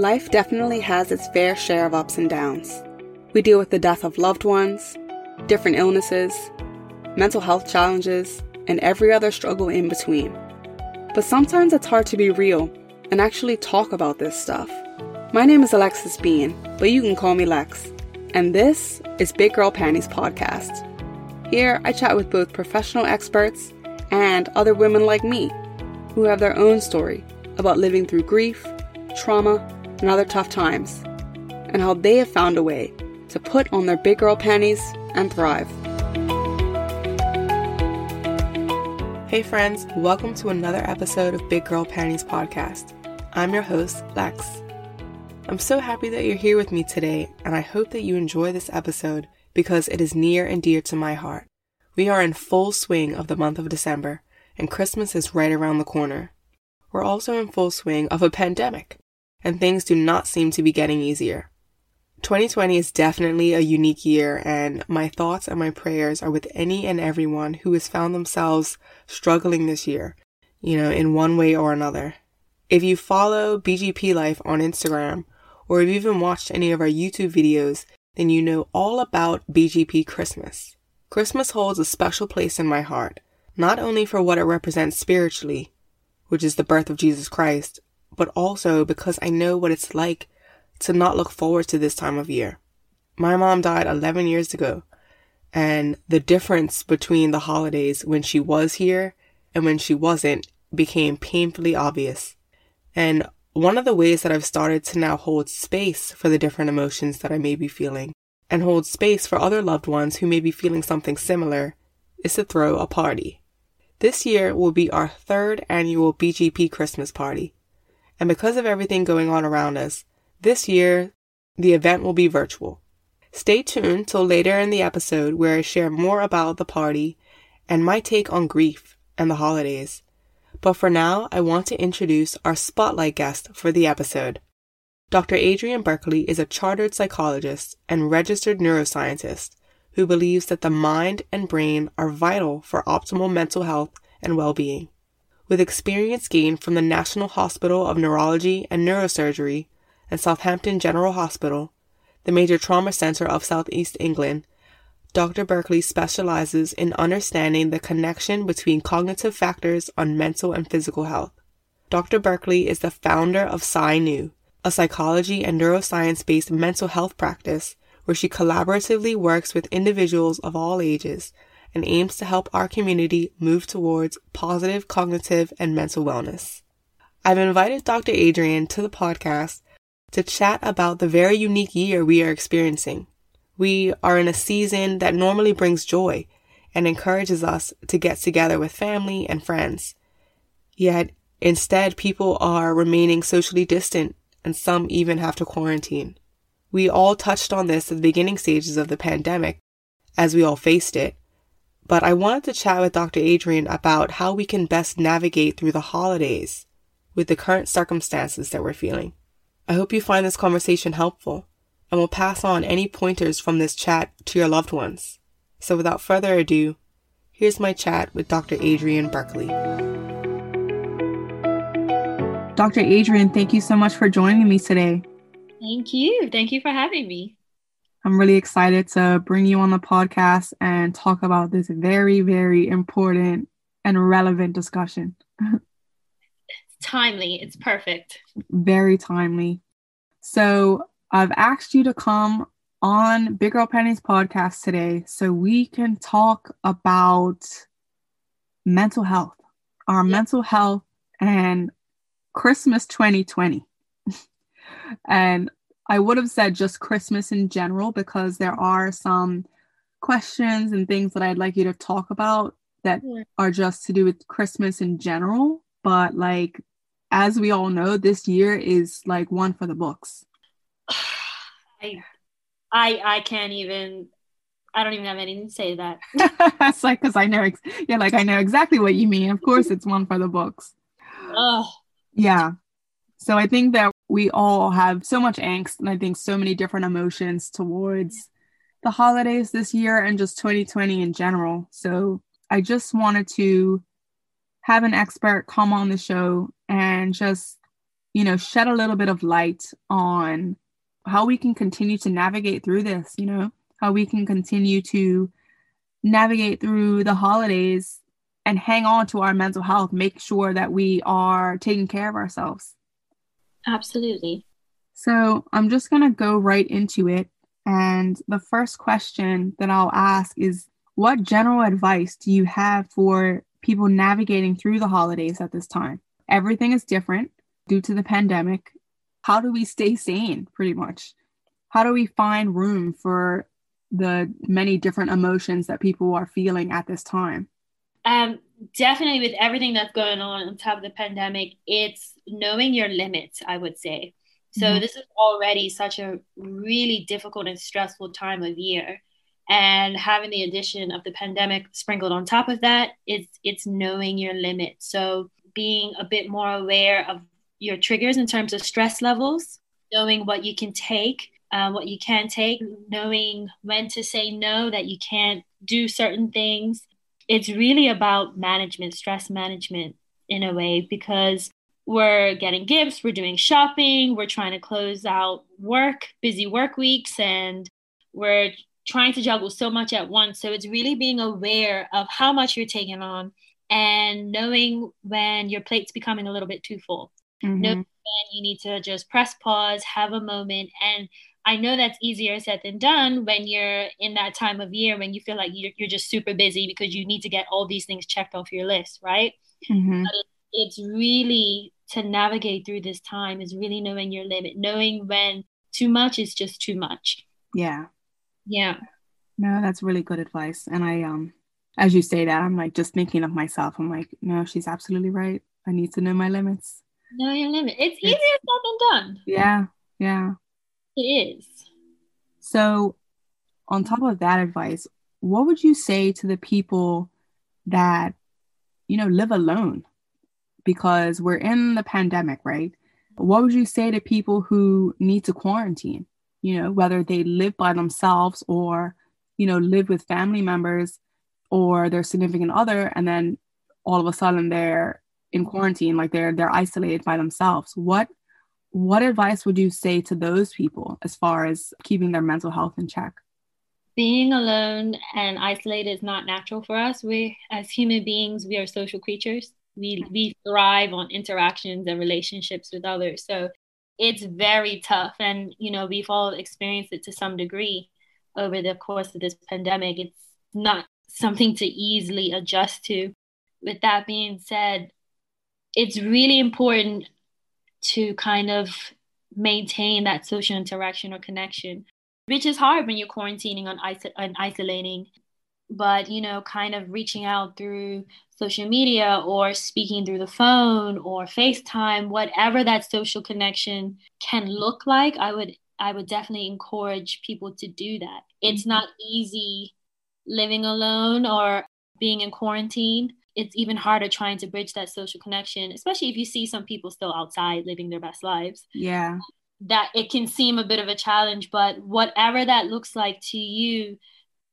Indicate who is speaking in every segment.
Speaker 1: Life definitely has its fair share of ups and downs. We deal with the death of loved ones, different illnesses, mental health challenges, and every other struggle in between. But sometimes it's hard to be real and actually talk about this stuff. My name is Alexis Bean, but you can call me Lex, and this is Big Girl Panties Podcast. Here, I chat with both professional experts and other women like me who have their own story about living through grief, trauma, and other tough times, and how they have found a way to put on their big girl panties and thrive.
Speaker 2: Hey, friends, welcome to another episode of Big Girl Panties Podcast. I'm your host, Lex. I'm so happy that you're here with me today, and I hope that you enjoy this episode because it is near and dear to my heart. We are in full swing of the month of December, and Christmas is right around the corner. We're also in full swing of a pandemic, and things do not seem to be getting easier. 2020 is definitely a unique year, and my thoughts and my prayers are with any and everyone who has found themselves struggling this year, you know, in one way or another. If you follow BGP Life on Instagram, or have even watched any of our YouTube videos, then you know all about BGP Christmas. Christmas holds a special place in my heart, not only for what it represents spiritually, which is the birth of Jesus Christ, but also because I know what it's like to not look forward to this time of year. My mom died 11 years ago, and the difference between the holidays when she was here and when she wasn't became painfully obvious. And one of the ways that I've started to now hold space for the different emotions that I may be feeling and hold space for other loved ones who may be feeling something similar is to throw a party. This year will be our third annual BGP Christmas party. And because of everything going on around us, this year, the event will be virtual. Stay tuned till later in the episode where I share more about the party and my take on grief and the holidays. But for now, I want to introduce our spotlight guest for the episode. Dr. Adrian Berkeley is a chartered psychologist and registered neuroscientist who believes that the mind and brain are vital for optimal mental health and well being. With experience gained from the National Hospital of Neurology and Neurosurgery and Southampton General Hospital, the major trauma center of Southeast England, Dr. Berkeley specializes in understanding the connection between cognitive factors on mental and physical health. Dr. Berkeley is the founder of PsyNeu, a psychology and neuroscience based mental health practice where she collaboratively works with individuals of all ages and aims to help our community move towards positive cognitive and mental wellness. I've invited Dr. Adrian to the podcast to chat about the very unique year we are experiencing. We are in a season that normally brings joy and encourages us to get together with family and friends. Yet, instead, people are remaining socially distant and some even have to quarantine. We all touched on this at the beginning stages of the pandemic as we all faced it. But I wanted to chat with Dr. Adrian about how we can best navigate through the holidays with the current circumstances that we're feeling. I hope you find this conversation helpful and will pass on any pointers from this chat to your loved ones. So without further ado, here's my chat with Dr. Adrian Berkeley. Dr. Adrian, thank you so much for joining me today.
Speaker 3: Thank you. Thank you for having me.
Speaker 2: I'm really excited to bring you on the podcast and talk about this very, very important and relevant discussion.
Speaker 3: timely. It's perfect.
Speaker 2: Very timely. So I've asked you to come on Big Girl Panties podcast today so we can talk about mental health, our yep. mental health and Christmas 2020. and I would have said just Christmas in general because there are some questions and things that I'd like you to talk about that yeah. are just to do with Christmas in general. But like as we all know, this year is like one for the books.
Speaker 3: I, I, I can't even. I don't even have anything to say to that.
Speaker 2: it's like because I know, ex- yeah, like I know exactly what you mean. Of course, it's one for the books.
Speaker 3: Oh,
Speaker 2: yeah. So I think that we all have so much angst, and I think so many different emotions towards the holidays this year and just 2020 in general. So I just wanted to have an expert come on the show and just you know, shed a little bit of light on how we can continue to navigate through this, you know, how we can continue to navigate through the holidays and hang on to our mental health, make sure that we are taking care of ourselves.
Speaker 3: Absolutely.
Speaker 2: So I'm just going to go right into it. And the first question that I'll ask is What general advice do you have for people navigating through the holidays at this time? Everything is different due to the pandemic. How do we stay sane, pretty much? How do we find room for the many different emotions that people are feeling at this time?
Speaker 3: Um, definitely with everything that's going on on top of the pandemic, it's knowing your limits, I would say. So mm-hmm. this is already such a really difficult and stressful time of year. And having the addition of the pandemic sprinkled on top of that, it's it's knowing your limits. So being a bit more aware of your triggers in terms of stress levels, knowing what you can take, uh, what you can take, knowing when to say no, that you can't do certain things. It's really about management, stress management in a way, because we're getting gifts, we're doing shopping, we're trying to close out work, busy work weeks, and we're trying to juggle so much at once. So it's really being aware of how much you're taking on and knowing when your plate's becoming a little bit too full. Mm-hmm. Knowing when you need to just press pause, have a moment. And I know that's easier said than done when you're in that time of year when you feel like you're, you're just super busy because you need to get all these things checked off your list, right? Mm-hmm. But it's really to navigate through this time is really knowing your limit, knowing when too much is just too much.
Speaker 2: Yeah.
Speaker 3: Yeah.
Speaker 2: No, that's really good advice. And I um as you say that, I'm like just thinking of myself. I'm like, no, she's absolutely right. I need to know my limits.
Speaker 3: Know your limit. It's, it's easier said than done.
Speaker 2: Yeah. Yeah.
Speaker 3: It is.
Speaker 2: So on top of that advice, what would you say to the people that, you know, live alone? because we're in the pandemic, right? What would you say to people who need to quarantine? You know, whether they live by themselves or, you know, live with family members or their significant other, and then all of a sudden they're in quarantine, like they're they're isolated by themselves. What what advice would you say to those people as far as keeping their mental health in check?
Speaker 3: Being alone and isolated is not natural for us. We, as human beings, we are social creatures. We we thrive on interactions and relationships with others. So it's very tough. And you know we've all experienced it to some degree over the course of this pandemic. It's not something to easily adjust to. With that being said it's really important to kind of maintain that social interaction or connection which is hard when you're quarantining on iso- and isolating but you know kind of reaching out through social media or speaking through the phone or FaceTime, whatever that social connection can look like, I would I would definitely encourage people to do that. It's mm-hmm. not easy living alone or being in quarantine. It's even harder trying to bridge that social connection, especially if you see some people still outside living their best lives.
Speaker 2: Yeah.
Speaker 3: That it can seem a bit of a challenge, but whatever that looks like to you,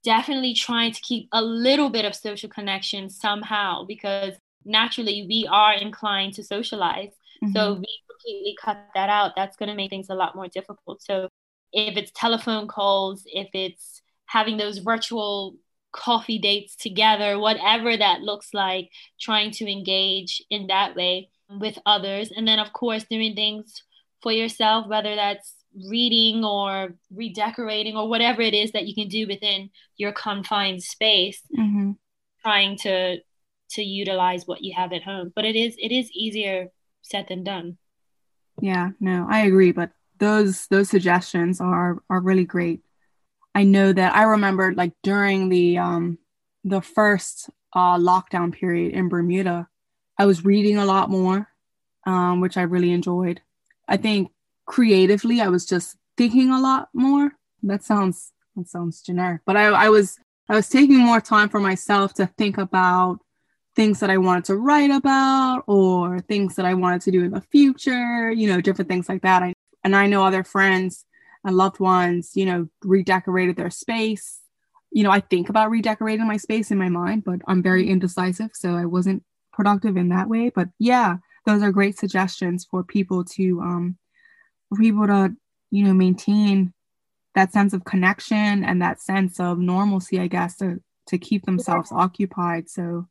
Speaker 3: definitely trying to keep a little bit of social connection somehow because naturally we are inclined to socialize. Mm-hmm. So we completely cut that out. That's going to make things a lot more difficult. So if it's telephone calls, if it's having those virtual coffee dates together, whatever that looks like, trying to engage in that way with others. And then, of course, doing things for yourself, whether that's reading or redecorating or whatever it is that you can do within your confined space mm-hmm. trying to to utilize what you have at home but it is it is easier said than done
Speaker 2: yeah no i agree but those those suggestions are are really great i know that i remember like during the um the first uh lockdown period in bermuda i was reading a lot more um which i really enjoyed. I think creatively i was just thinking a lot more. That sounds that sounds generic but i i was i was taking more time for myself to think about things that i wanted to write about or things that i wanted to do in the future you know different things like that. I, and i know other friends loved ones you know redecorated their space. You know i think about redecorating my space in my mind but i'm very indecisive so i wasn't productive in that way. But yeah those are great suggestions for people to um for people to you know maintain that sense of connection and that sense of normalcy i guess to to keep themselves yeah. occupied. So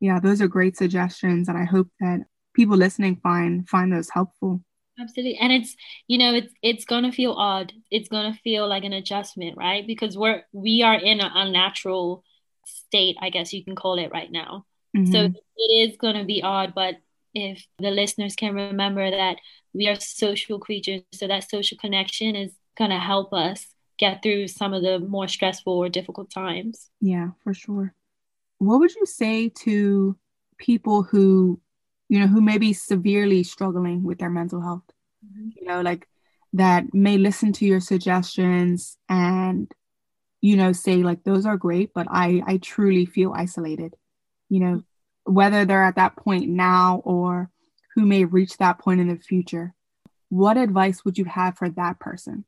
Speaker 2: yeah those are great suggestions and i hope that people listening find find those helpful
Speaker 3: absolutely. And it's you know it's it's gonna feel odd. It's gonna feel like an adjustment right? Because we're we are in an unnatural state i guess you can call it right now. Mm-hmm. so it is gonna be odd but if the listeners can remember that we are social creatures so that social connection is gonna help us get through some of the more stressful or difficult times.
Speaker 2: Yeah for sure. What would you say to people who you know, who may be severely struggling with their mental health, mm-hmm. you know, like that may listen to your suggestions and, you know, say like, those are great, but I, I truly feel isolated, you know, whether they're at that point now or who may reach that point in the future. What advice would you have for that person?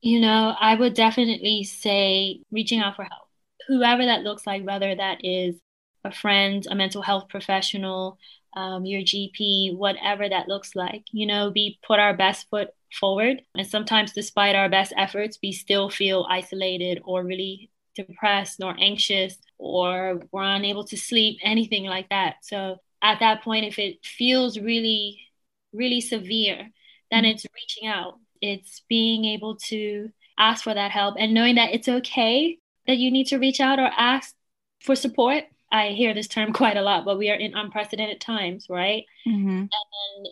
Speaker 3: You know, I would definitely say reaching out for help, whoever that looks like, whether that is a friend, a mental health professional, um, your GP, whatever that looks like. You know, we put our best foot forward. And sometimes, despite our best efforts, we still feel isolated or really depressed or anxious or we're unable to sleep, anything like that. So, at that point, if it feels really, really severe, then mm-hmm. it's reaching out. It's being able to ask for that help and knowing that it's okay that you need to reach out or ask for support I hear this term quite a lot, but we are in unprecedented times, right? Mm-hmm. And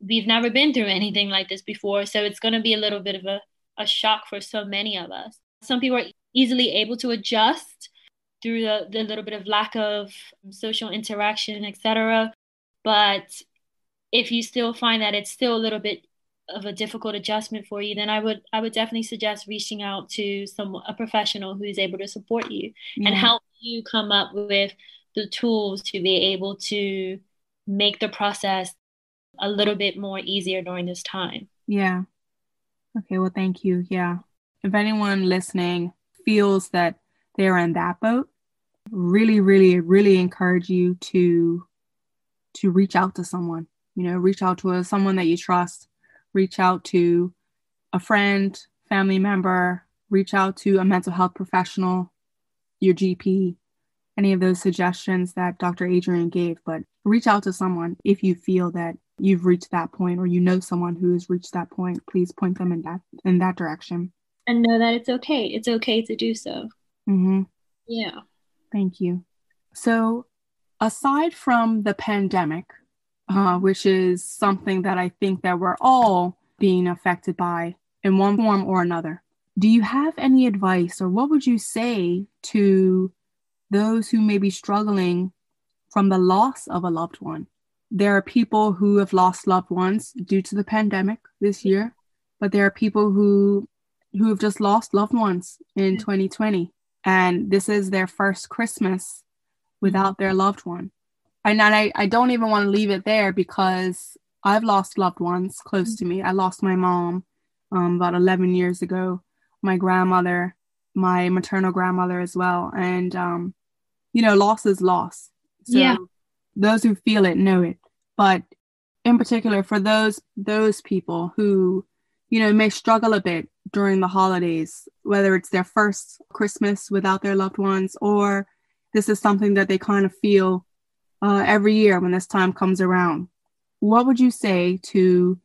Speaker 3: we've never been through anything like this before. So it's going to be a little bit of a, a shock for so many of us. Some people are easily able to adjust through the, the little bit of lack of social interaction, etc. But if you still find that it's still a little bit of a difficult adjustment for you, then I would I would definitely suggest reaching out to some a professional who's able to support you yeah. and help you come up with the tools to be able to make the process a little bit more easier during this time.
Speaker 2: Yeah. Okay, well thank you. Yeah. If anyone listening feels that they're in that boat, really really really encourage you to to reach out to someone. You know, reach out to a, someone that you trust reach out to a friend, family member, reach out to a mental health professional, your GP, any of those suggestions that Dr. Adrian gave, but reach out to someone if you feel that you've reached that point or you know someone who has reached that point, please point them in that in that direction.
Speaker 3: And know that it's okay. It's okay to do so.
Speaker 2: Mm-hmm.
Speaker 3: Yeah.
Speaker 2: Thank you. So aside from the pandemic, uh, which is something that I think that we're all being affected by in one form or another. Do you have any advice or what would you say to those who may be struggling from the loss of a loved one? There are people who have lost loved ones due to the pandemic this year, but there are people who who have just lost loved ones in 2020 and this is their first Christmas without their loved one and I, I don't even want to leave it there because I've lost loved ones close to me. I lost my mom um, about 11 years ago, my grandmother, my maternal grandmother as well. And, um, you know, loss is loss. So yeah. those who feel it know it. But in particular, for those those people who, you know, may struggle a bit during the holidays, whether it's their first Christmas without their loved ones or this is something that they kind of feel uh, every year when this time comes around. What would you say to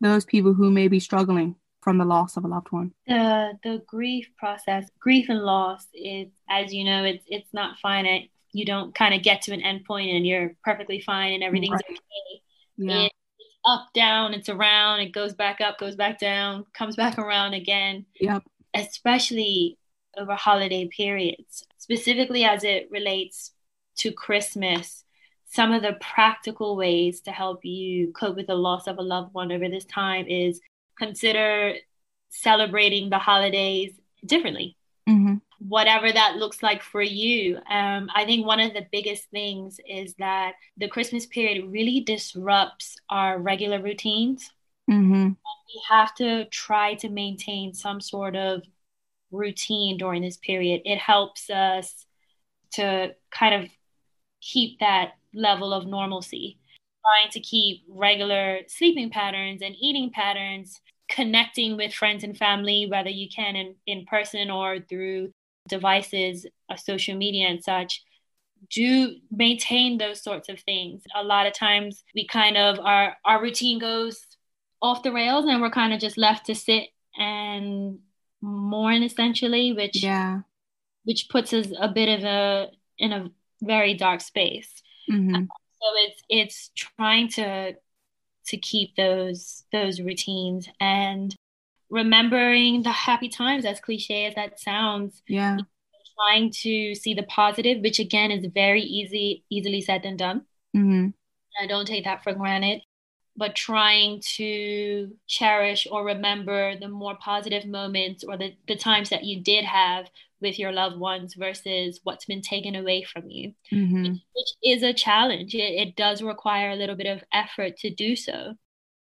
Speaker 2: those people who may be struggling from the loss of a loved one?
Speaker 3: The the grief process, grief and loss is, as you know, it's it's not finite. You don't kind of get to an end point and you're perfectly fine and everything's right. okay. Yeah. It, it's up, down, it's around, it goes back up, goes back down, comes back around again.
Speaker 2: Yep.
Speaker 3: Especially over holiday periods, specifically as it relates to Christmas some of the practical ways to help you cope with the loss of a loved one over this time is consider celebrating the holidays differently.
Speaker 2: Mm-hmm.
Speaker 3: Whatever that looks like for you. Um, I think one of the biggest things is that the Christmas period really disrupts our regular routines.
Speaker 2: Mm-hmm.
Speaker 3: We have to try to maintain some sort of routine during this period. It helps us to kind of keep that level of normalcy trying to keep regular sleeping patterns and eating patterns, connecting with friends and family, whether you can in, in person or through devices, uh, social media, and such. Do maintain those sorts of things. A lot of times we kind of our our routine goes off the rails and we're kind of just left to sit and mourn essentially, which
Speaker 2: yeah,
Speaker 3: which puts us a bit of a in a very dark space.
Speaker 2: Mm-hmm.
Speaker 3: So it's it's trying to to keep those those routines and remembering the happy times as cliche as that sounds.
Speaker 2: Yeah.
Speaker 3: Trying to see the positive which again is very easy easily said than done.
Speaker 2: Mm-hmm.
Speaker 3: i don't take that for granted. But trying to cherish or remember the more positive moments or the, the times that you did have with your loved ones versus what's been taken away from you,
Speaker 2: mm-hmm.
Speaker 3: which, which, is a challenge. It, it does require a little bit of effort to do so.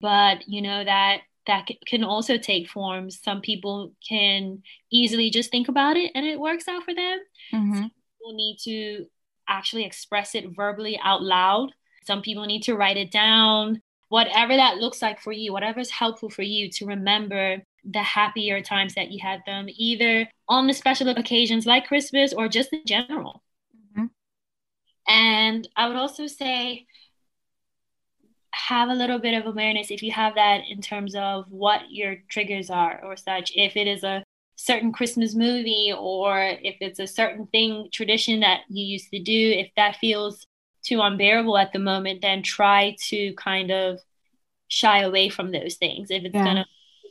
Speaker 3: But you know that that can also take forms. Some people can easily just think about it and it works out for them.
Speaker 2: Mm-hmm.
Speaker 3: Some people need to actually express it verbally out loud. Some people need to write it down whatever that looks like for you, whatever is helpful for you to remember the happier times that you had them, either on the special occasions like Christmas or just in general.
Speaker 2: Mm-hmm.
Speaker 3: And I would also say, have a little bit of awareness if you have that in terms of what your triggers are or such. If it is a certain Christmas movie or if it's a certain thing, tradition that you used to do, if that feels too unbearable at the moment, then try to kind of shy away from those things if it's yeah. going to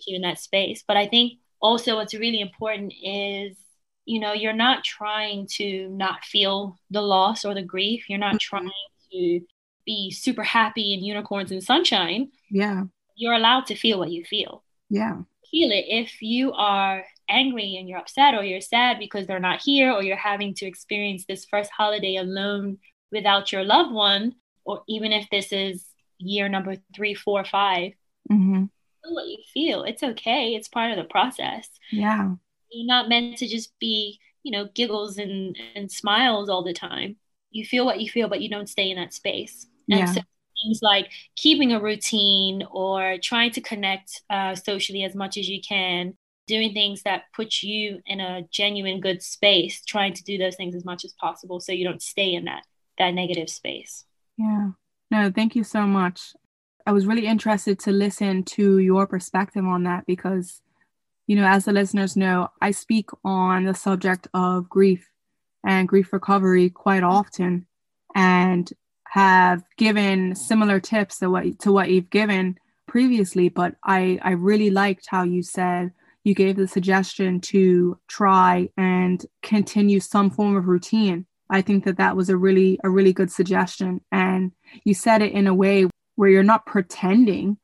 Speaker 3: you in that space. But I think also what's really important is, you know, you're not trying to not feel the loss or the grief. You're not mm-hmm. trying to be super happy and unicorns and sunshine.
Speaker 2: Yeah.
Speaker 3: You're allowed to feel what you feel.
Speaker 2: Yeah.
Speaker 3: Feel it. If you are angry and you're upset or you're sad because they're not here or you're having to experience this first holiday alone without your loved one, or even if this is year number three, four, five,
Speaker 2: mm-hmm.
Speaker 3: Feel what you feel. It's okay. It's part of the process.
Speaker 2: Yeah.
Speaker 3: You're not meant to just be, you know, giggles and, and smiles all the time. You feel what you feel, but you don't stay in that space. And
Speaker 2: yeah.
Speaker 3: so things like keeping a routine or trying to connect uh, socially as much as you can, doing things that put you in a genuine good space, trying to do those things as much as possible so you don't stay in that that negative space.
Speaker 2: Yeah. No, thank you so much. I was really interested to listen to your perspective on that because, you know, as the listeners know, I speak on the subject of grief and grief recovery quite often and have given similar tips to what to what you've given previously, but I, I really liked how you said you gave the suggestion to try and continue some form of routine. I think that that was a really a really good suggestion. And you said it in a way where you're not pretending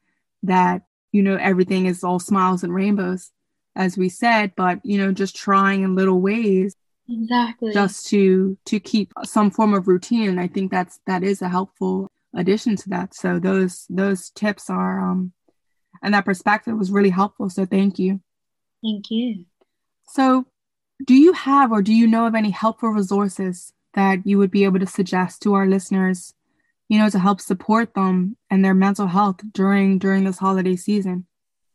Speaker 2: that you know everything is all smiles and rainbows as we said but you know just trying in little ways
Speaker 3: exactly.
Speaker 2: just to to keep some form of routine. And I think that's that is a helpful addition to that. So those those tips are um and that perspective was really helpful. So thank you.
Speaker 3: Thank you.
Speaker 2: So do you have or do you know of any helpful resources that you would be able to suggest to our listeners, you know, to help support them and their mental health during during this holiday season?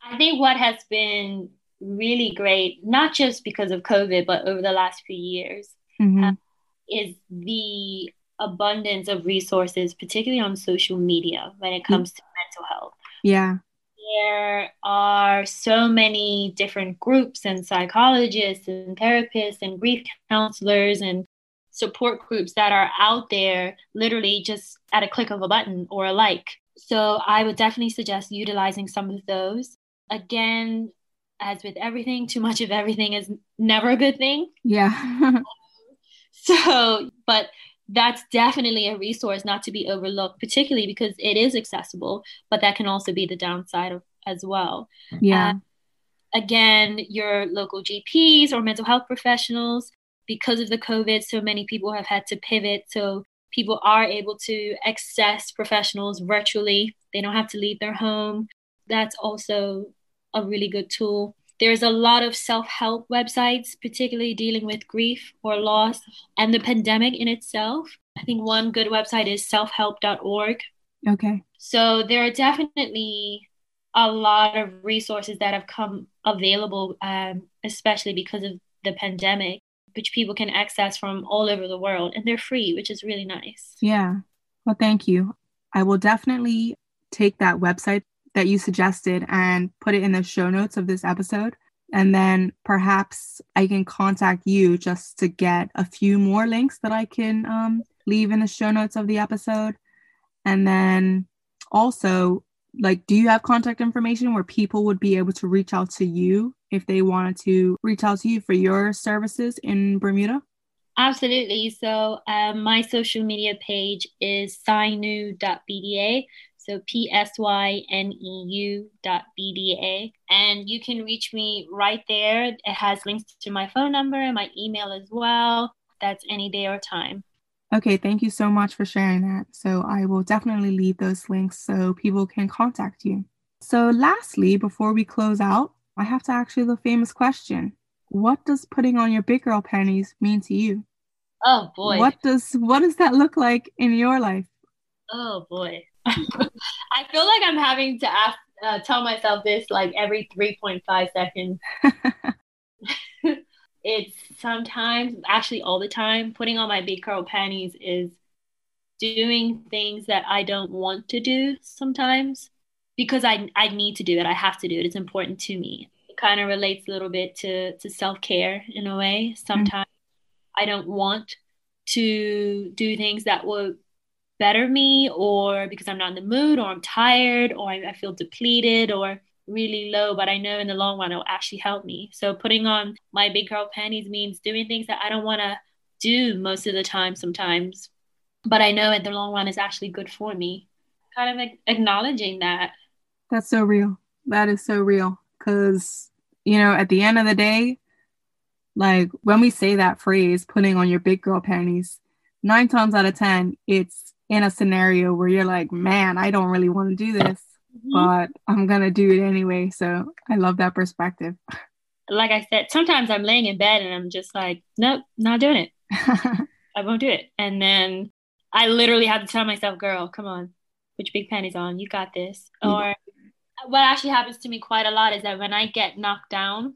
Speaker 3: I think what has been really great, not just because of COVID, but over the last few years,
Speaker 2: mm-hmm. uh,
Speaker 3: is the abundance of resources, particularly on social media when it comes to mental health.
Speaker 2: Yeah.
Speaker 3: There are so many different groups and psychologists and therapists and grief counselors and support groups that are out there literally just at a click of a button or a like. So I would definitely suggest utilizing some of those. Again, as with everything, too much of everything is never a good thing.
Speaker 2: Yeah.
Speaker 3: so, but that's definitely a resource not to be overlooked, particularly because it is accessible, but that can also be the downside of as well.
Speaker 2: Yeah. Uh,
Speaker 3: again, your local GPs or mental health professionals because of the COVID, so many people have had to pivot. So people are able to access professionals virtually. They don't have to leave their home. That's also a really good tool. There's a lot of self help websites, particularly dealing with grief or loss and the pandemic in itself. I think one good website is selfhelp.org.
Speaker 2: Okay.
Speaker 3: So there are definitely a lot of resources that have come available, um, especially because of the pandemic, which people can access from all over the world and they're free, which is really nice.
Speaker 2: Yeah. Well, thank you. I will definitely take that website that you suggested and put it in the show notes of this episode. And then perhaps I can contact you just to get a few more links that I can um, leave in the show notes of the episode. And then also, like, do you have contact information where people would be able to reach out to you if they wanted to reach out to you for your services in Bermuda?
Speaker 3: Absolutely. So um, my social media page is psyneu.bda. So P S Y N E U dot B D A. And you can reach me right there. It has links to my phone number and my email as well. That's any day or time.
Speaker 2: Okay, thank you so much for sharing that. So I will definitely leave those links so people can contact you. So, lastly, before we close out, I have to ask you the famous question What does putting on your big girl panties mean to you?
Speaker 3: Oh boy.
Speaker 2: What does what does that look like in your life?
Speaker 3: Oh boy. I feel like I'm having to ask, uh, tell myself this like every 3.5 seconds. it's sometimes, actually, all the time, putting on my big girl panties is doing things that I don't want to do sometimes because I, I need to do it. I have to do it. It's important to me. It kind of relates a little bit to, to self care in a way. Sometimes mm-hmm. I don't want to do things that will better me or because I'm not in the mood or I'm tired or I, I feel depleted or really low, but I know in the long run it'll actually help me. So putting on my big girl panties means doing things that I don't want to do most of the time sometimes, but I know in the long run is actually good for me. Kind of acknowledging that.
Speaker 2: That's so real. That is so real. Because, you know, at the end of the day, like when we say that phrase, putting on your big girl panties, nine times out of 10, it's in a scenario where you're like, man, I don't really want to do this, mm-hmm. but I'm going to do it anyway. So I love that perspective.
Speaker 3: Like I said, sometimes I'm laying in bed and I'm just like, nope, not doing it. I won't do it. And then I literally have to tell myself, girl, come on, put your big panties on. You got this. Or what actually happens to me quite a lot is that when I get knocked down,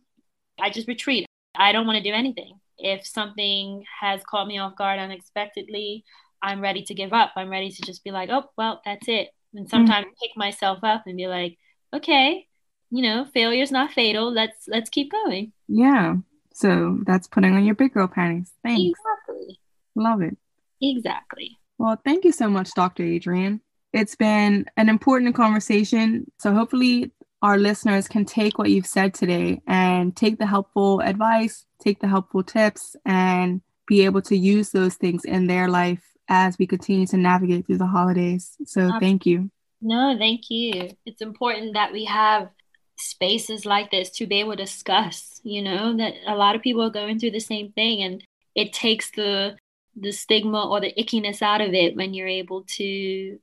Speaker 3: I just retreat. I don't want to do anything. If something has caught me off guard unexpectedly, I'm ready to give up. I'm ready to just be like, oh, well, that's it. And sometimes mm-hmm. pick myself up and be like, okay, you know, failure's not fatal. Let's let's keep going.
Speaker 2: Yeah. So that's putting on your big girl panties. Thanks.
Speaker 3: Exactly.
Speaker 2: Love it.
Speaker 3: Exactly.
Speaker 2: Well, thank you so much, Dr. Adrian. It's been an important conversation. So hopefully our listeners can take what you've said today and take the helpful advice, take the helpful tips, and be able to use those things in their life as we continue to navigate through the holidays. So um, thank you.
Speaker 3: No, thank you. It's important that we have spaces like this to be able to discuss, you know, that a lot of people are going through the same thing and it takes the the stigma or the ickiness out of it when you're able to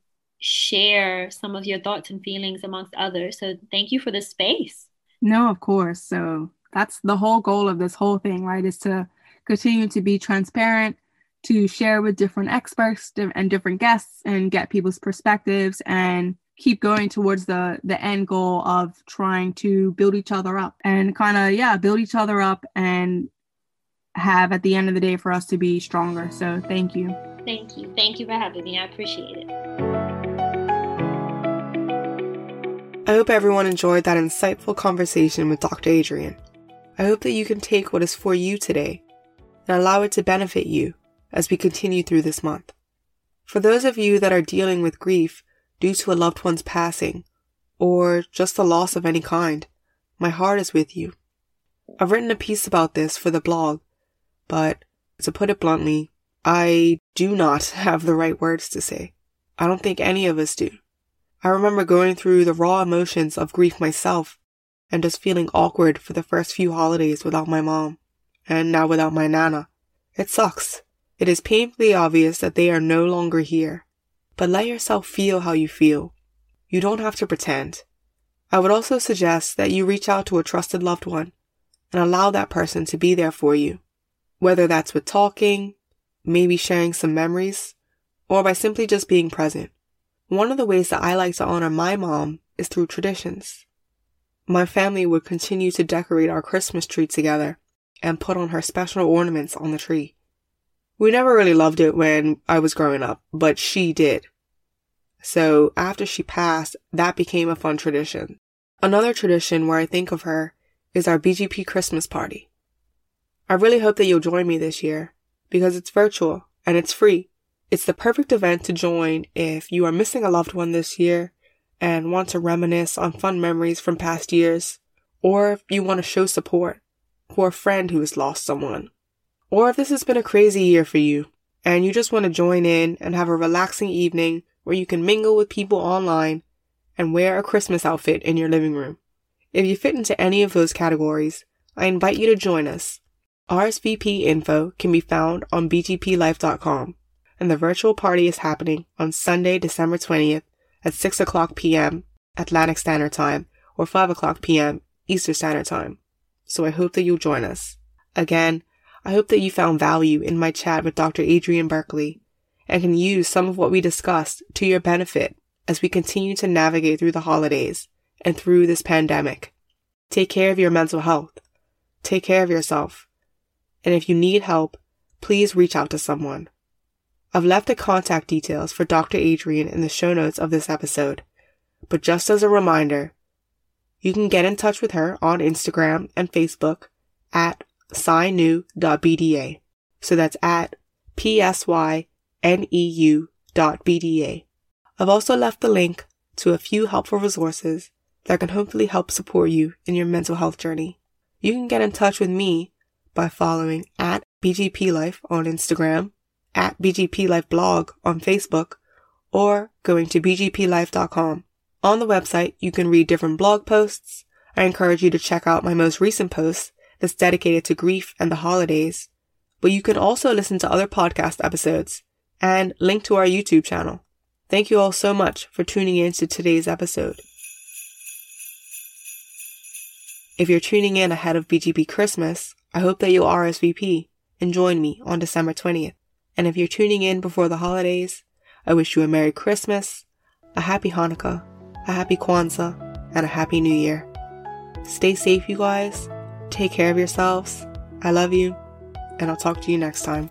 Speaker 3: share some of your thoughts and feelings amongst others. So thank you for the space.
Speaker 2: No, of course. So that's the whole goal of this whole thing, right? Is to continue to be transparent to share with different experts and different guests and get people's perspectives and keep going towards the the end goal of trying to build each other up and kind of yeah build each other up and have at the end of the day for us to be stronger so thank you
Speaker 3: thank you thank you for having me i appreciate it
Speaker 4: i hope everyone enjoyed that insightful conversation with dr adrian i hope that you can take what is for you today and allow it to benefit you as we continue through this month. For those of you that are dealing with grief due to a loved one's passing, or just a loss of any kind, my heart is with you. I've written a piece about this for the blog, but to put it bluntly, I do not have the right words to say. I don't think any of us do. I remember going through the raw emotions of grief myself and just feeling awkward for the first few holidays without my mom, and now without my Nana. It sucks. It is painfully obvious that they are no longer here. But let yourself feel how you feel. You don't have to pretend. I would also suggest that you reach out to a trusted loved one and allow that person to be there for you. Whether that's with talking, maybe sharing some memories, or by simply just being present.
Speaker 2: One of the ways that I like to honor my mom is through traditions. My family would continue to decorate our Christmas tree together and put on her special ornaments on the tree. We never really loved it when I was growing up, but she did. So after she passed, that became a fun tradition. Another tradition where I think of her is our BGP Christmas party. I really hope that you'll join me this year because it's virtual and it's free. It's the perfect event to join if you are missing a loved one this year and want to reminisce on fun memories from past years, or if you want to show support for a friend who has lost someone, or if this has been a crazy year for you and you just want to join in and have a relaxing evening where you can mingle with people online and wear a Christmas outfit in your living room. If you fit into any of those categories, I invite you to join us. RSVP info can be found on bgplife.com and the virtual party is happening on Sunday, December 20th at 6 o'clock p.m. Atlantic Standard Time or 5 o'clock p.m. Eastern Standard Time. So I hope that you'll join us. Again, I hope that you found value in my chat with Dr. Adrian Berkeley and can use some of what we discussed to your benefit as we continue to navigate through the holidays and through this pandemic. Take care of your mental health. Take care of yourself. And if you need help, please reach out to someone. I've left the contact details for Dr. Adrienne in the show notes of this episode. But just as a reminder, you can get in touch with her on Instagram and Facebook at psyneu.bda. So that's at P-S-Y-N-E-U dot B-D-A. I've also left the link to a few helpful resources that can hopefully help support you in your mental health journey. You can get in touch with me by following at BGP Life on Instagram at BGP Life blog on Facebook or going to bgplife.com. On the website, you can read different blog posts. I encourage you to check out my most recent post that's dedicated to grief and the holidays. But you can also listen to other podcast episodes and link to our YouTube channel. Thank you all so much for tuning in to today's episode. If you're tuning in ahead of BGP Christmas, I hope that you'll RSVP and join me on December 20th. And if you're tuning in before the holidays, I wish you a Merry Christmas, a Happy Hanukkah, a Happy Kwanzaa, and a Happy New Year. Stay safe, you guys. Take care of yourselves. I love you, and I'll talk to you next time.